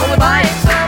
Only my example.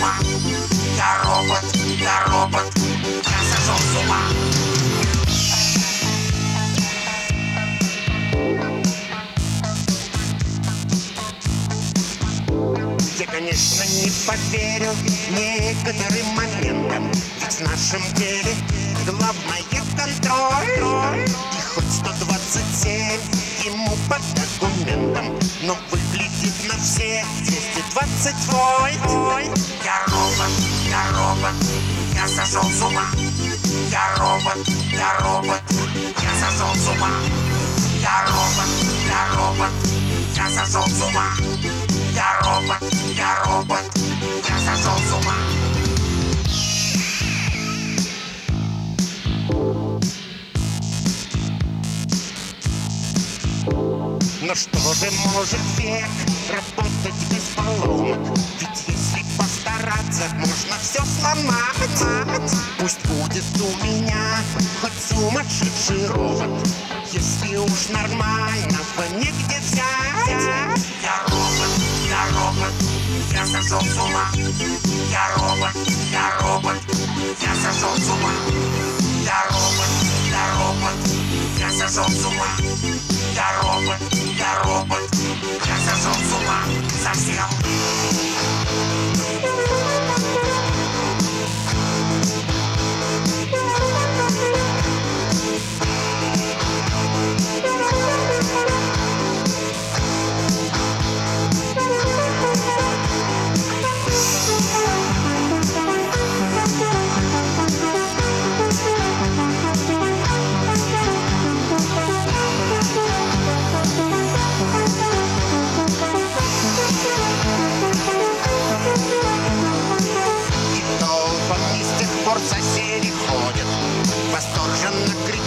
Ума. Я робот, я робот, я сошел с ума. Я, конечно, не поверил некоторым моментам Ведь в нашем деле главное контроль И хоть 127 ему по документам Но выглядит на все 220 вольт Я робот, я робот, я сошел с ума. Я робот, я робот, я сошел с ума. Я робот, я робот, я сошел с ума. Я робот, я робот, я сошел с ума Но что же может век работать без поломок? Ведь если постараться, можно все сломать. Пусть будет у меня хоть сумасшедший робот. Если уж нормального негде взять. Я робот, я робот, я сошел с ума. Я робот, я робот, я сошел с ума. Я робот, я робот, я сошел с ума. Я робот, я робот, я сошел с ума совсем.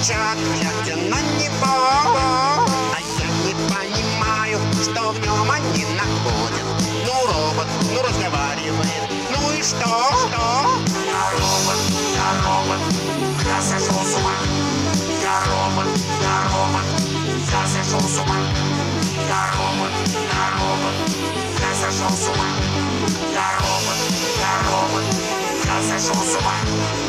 кричат, глядя на него. А я не понимаю, что в нем они находят. Ну, робот, ну, разговаривает, ну и что, что? Я робот, я робот, я сошел с. Я робот, я робот, я сошел с. Я робот, я робот, я сошел с ума. Я робот, я робот, я сошел с ума.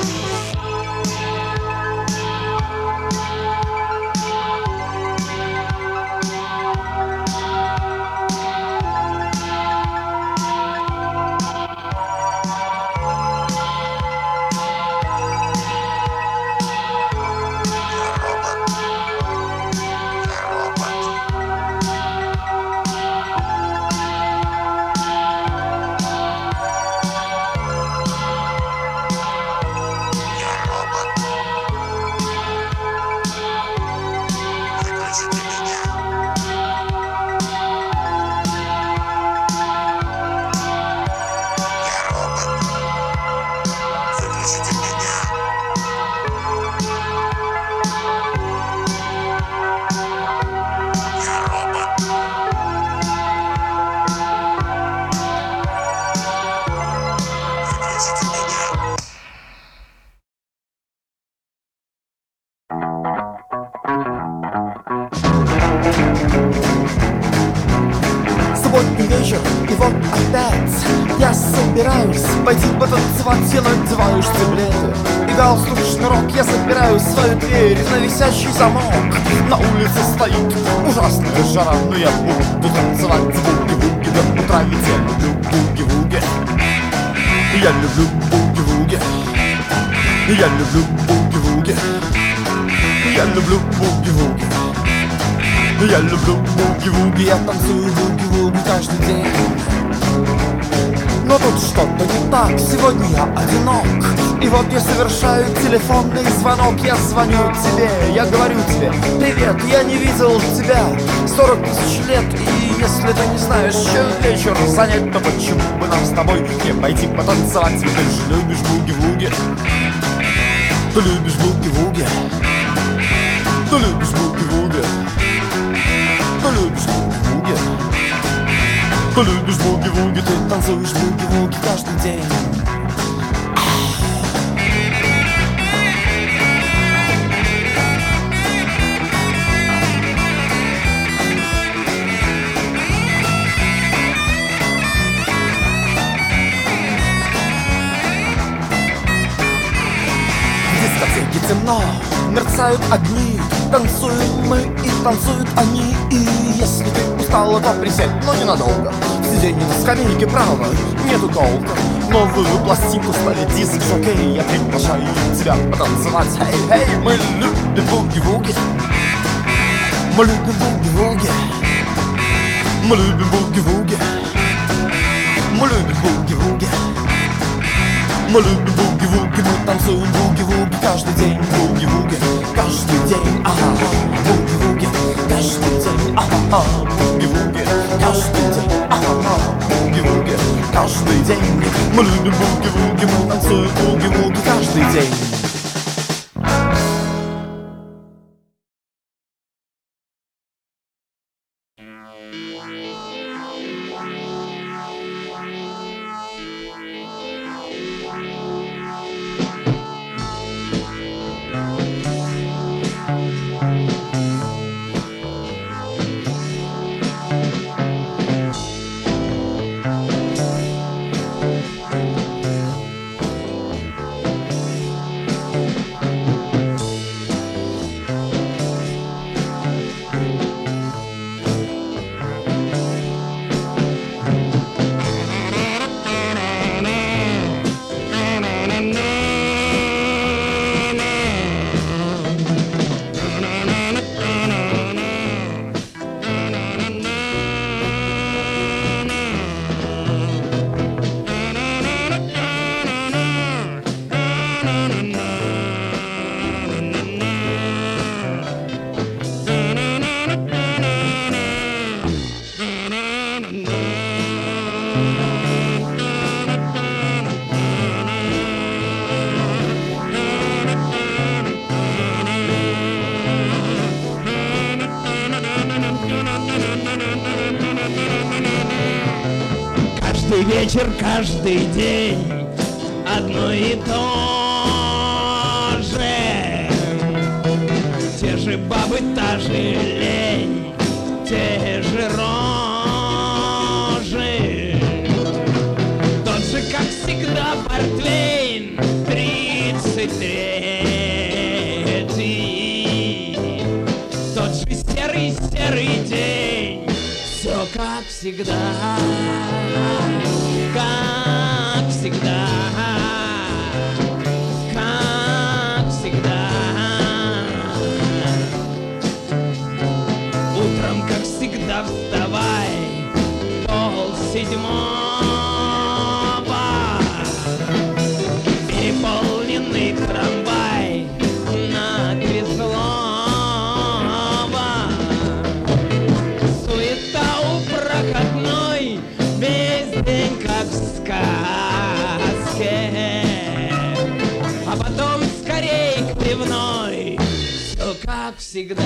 Висящий замок. На улице стоит ужасная жара Но я буду танцевать буги-вуги до утра Ведь я люблю буги-вуги. Я люблю буги-вуги. Я люблю буги-вуги. Я люблю буги-вуги. Я люблю буги-вуги, я танцую буги-вуги каждый день Но тут что-то не так, сегодня я одинок. И вот я совершаю телефонный звонок Я звоню тебе, я говорю тебе Привет, я не видел тебя 40 тысяч лет И если ты не знаешь, чем вечер занять То почему бы нам с тобой не пойти потанцевать? Ведь ты же любишь буги-вуги Ты любишь буги-вуги. Ты любишь буги-вуги. Ты любишь буги-вуги Ты любишь буги-вуги Ты танцуешь буги-вуги каждый день. Дискотеке темно, мерцают огни Танцуем мы и танцуют они. И если ты устала, то присядь, но ненадолго. Сиденье на скамейке право, нету толка. Новую пластинку ставит диск жокей Я приглашаю тебя потанцевать. Эй, эй, мы любим буги-вуги. Мы любим буги-вуги. Мы любим буги-вуги. Мы любим буги-вуги. Мы любим буги-вуги, мы танцуем буги-вуги каждый день. Буги-вуги, каждый день, ага Буги-вуги, каждый день, ага Буги-вуги, каждый день, ага Буги-вуги, каждый день. Мы любим буги-вуги, мы танцуем буги-вуги каждый день вечер, каждый день одно и то же. Те же бабы, та же лень, те же рожи. Тот же, как всегда, портвейн, тридцать третий. Тот же серый, серый день, все как всегда, как всегда, как всегда. Утром, как всегда, вставай, пол седьмого. Всегда,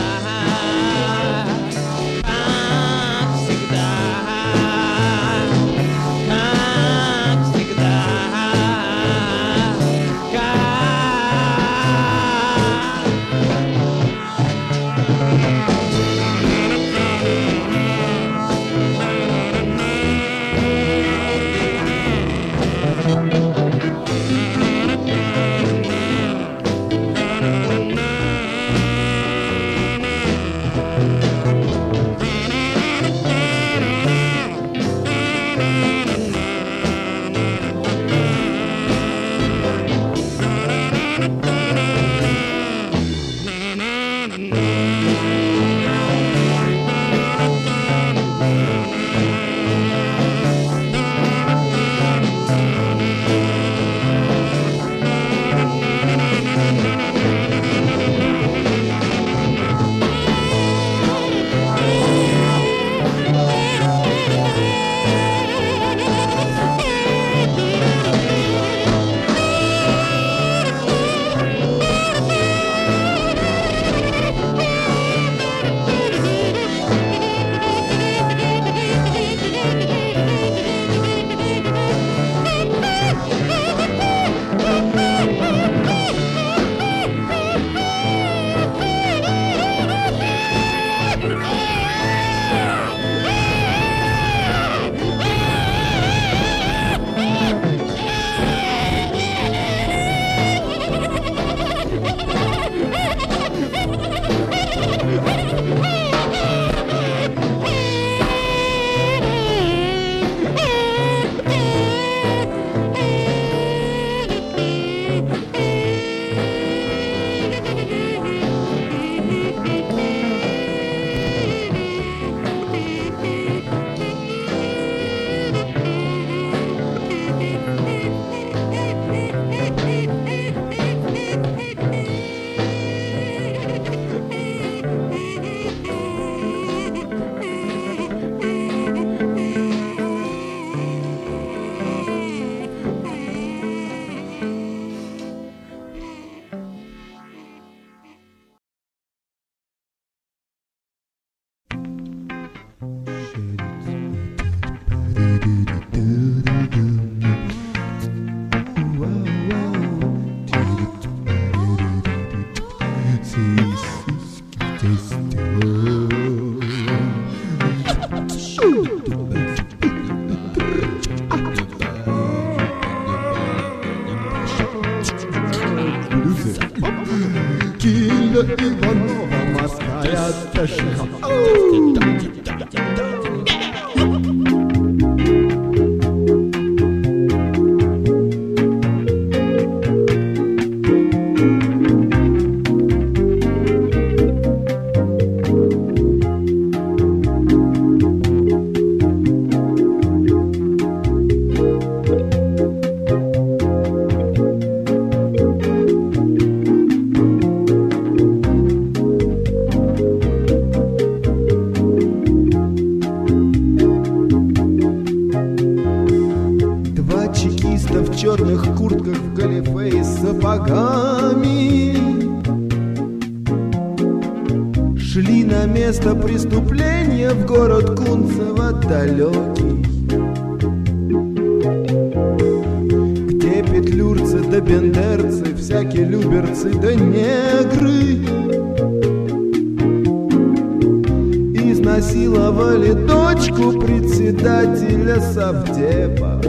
совдепа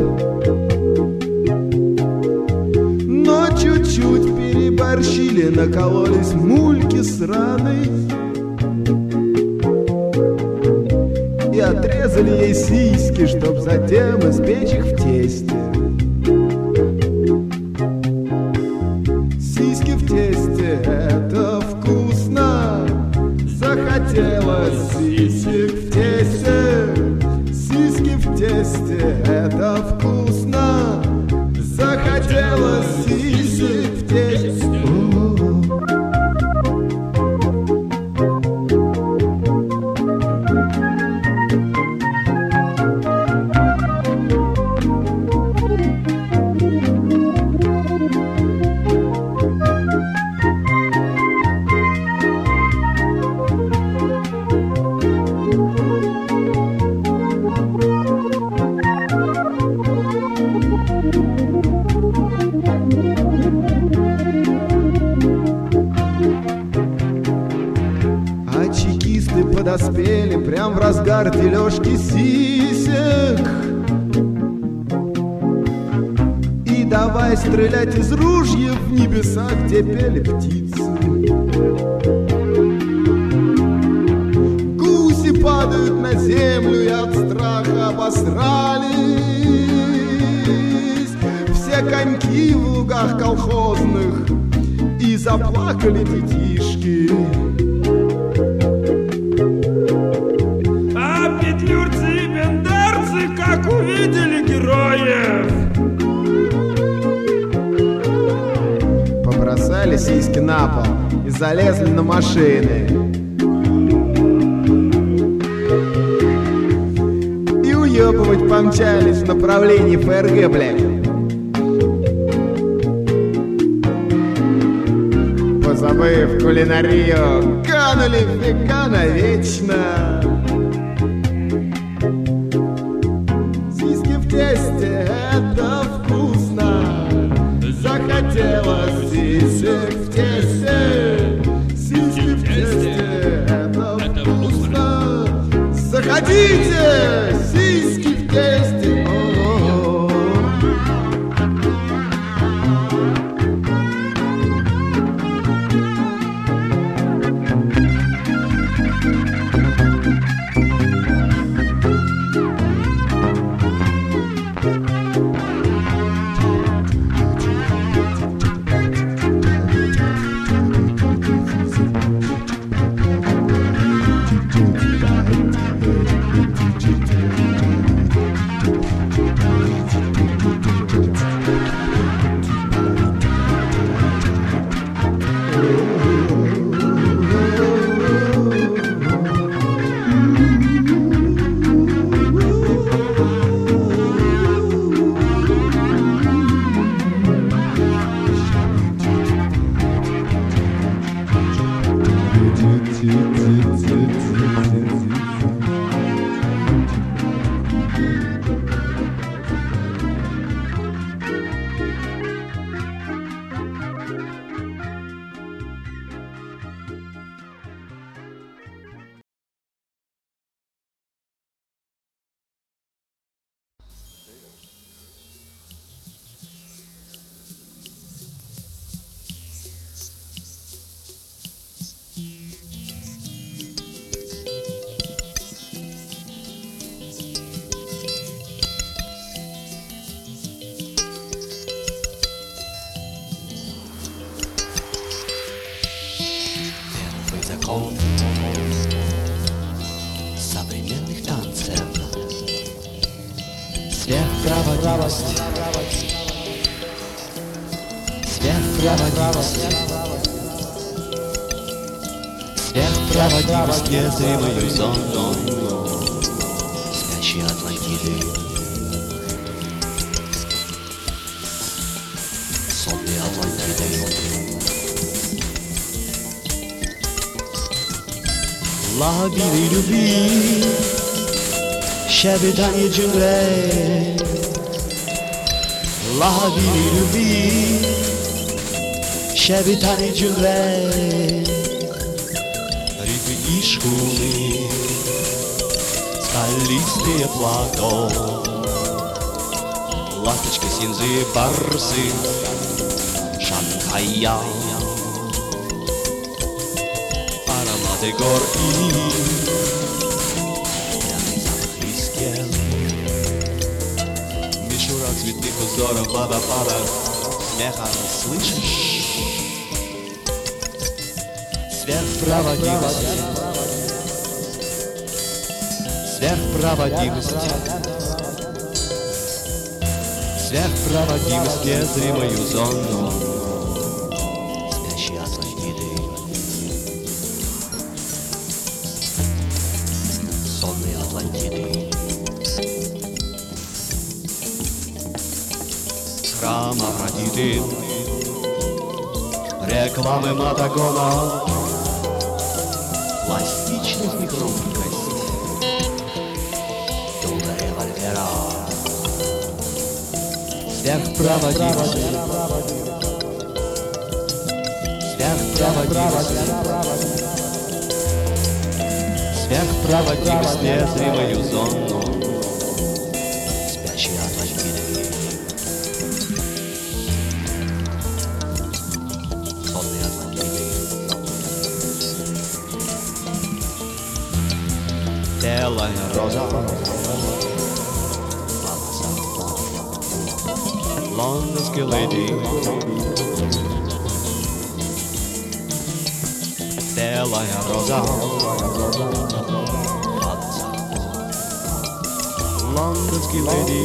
Но чуть-чуть переборщили, накололись мульки сраной И отрезали ей сиськи, чтоб затем испечь их в петлюрцы и бендерцы, как увидели героев, Побросали сиськи на пол и залезли на машины. И уебывать помчались в направлении ФРГ, блядь. Позабыв кулинарию, канули века навечно. Заходите, сиськи Сверхпроводимость Сверхпроводимость Сверхпроводимость незримой зоной Спящей Атлантиды Сонной Атлантиды Лагерь любви, щебетание джунглей. Лагерь любви, Щебетали джунглей Рифы и шхуны Скалистые плато Ласточки, синзы, барсы Шанхая Ароматы гор и Мишура цветных узоров водопадов Смеха слышишь? Сверхпроводимость Сверхпроводимость Сверхпроводимость незримую зону Афродиты Рекламы Матагона Пластичность и хрупкость Дуга револьвера Сверхпроводимость Сверхпроводимость Сверхпроводимость незримую зону Long yani. Londres lady. Dela ya roza. Londres lady.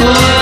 Oh.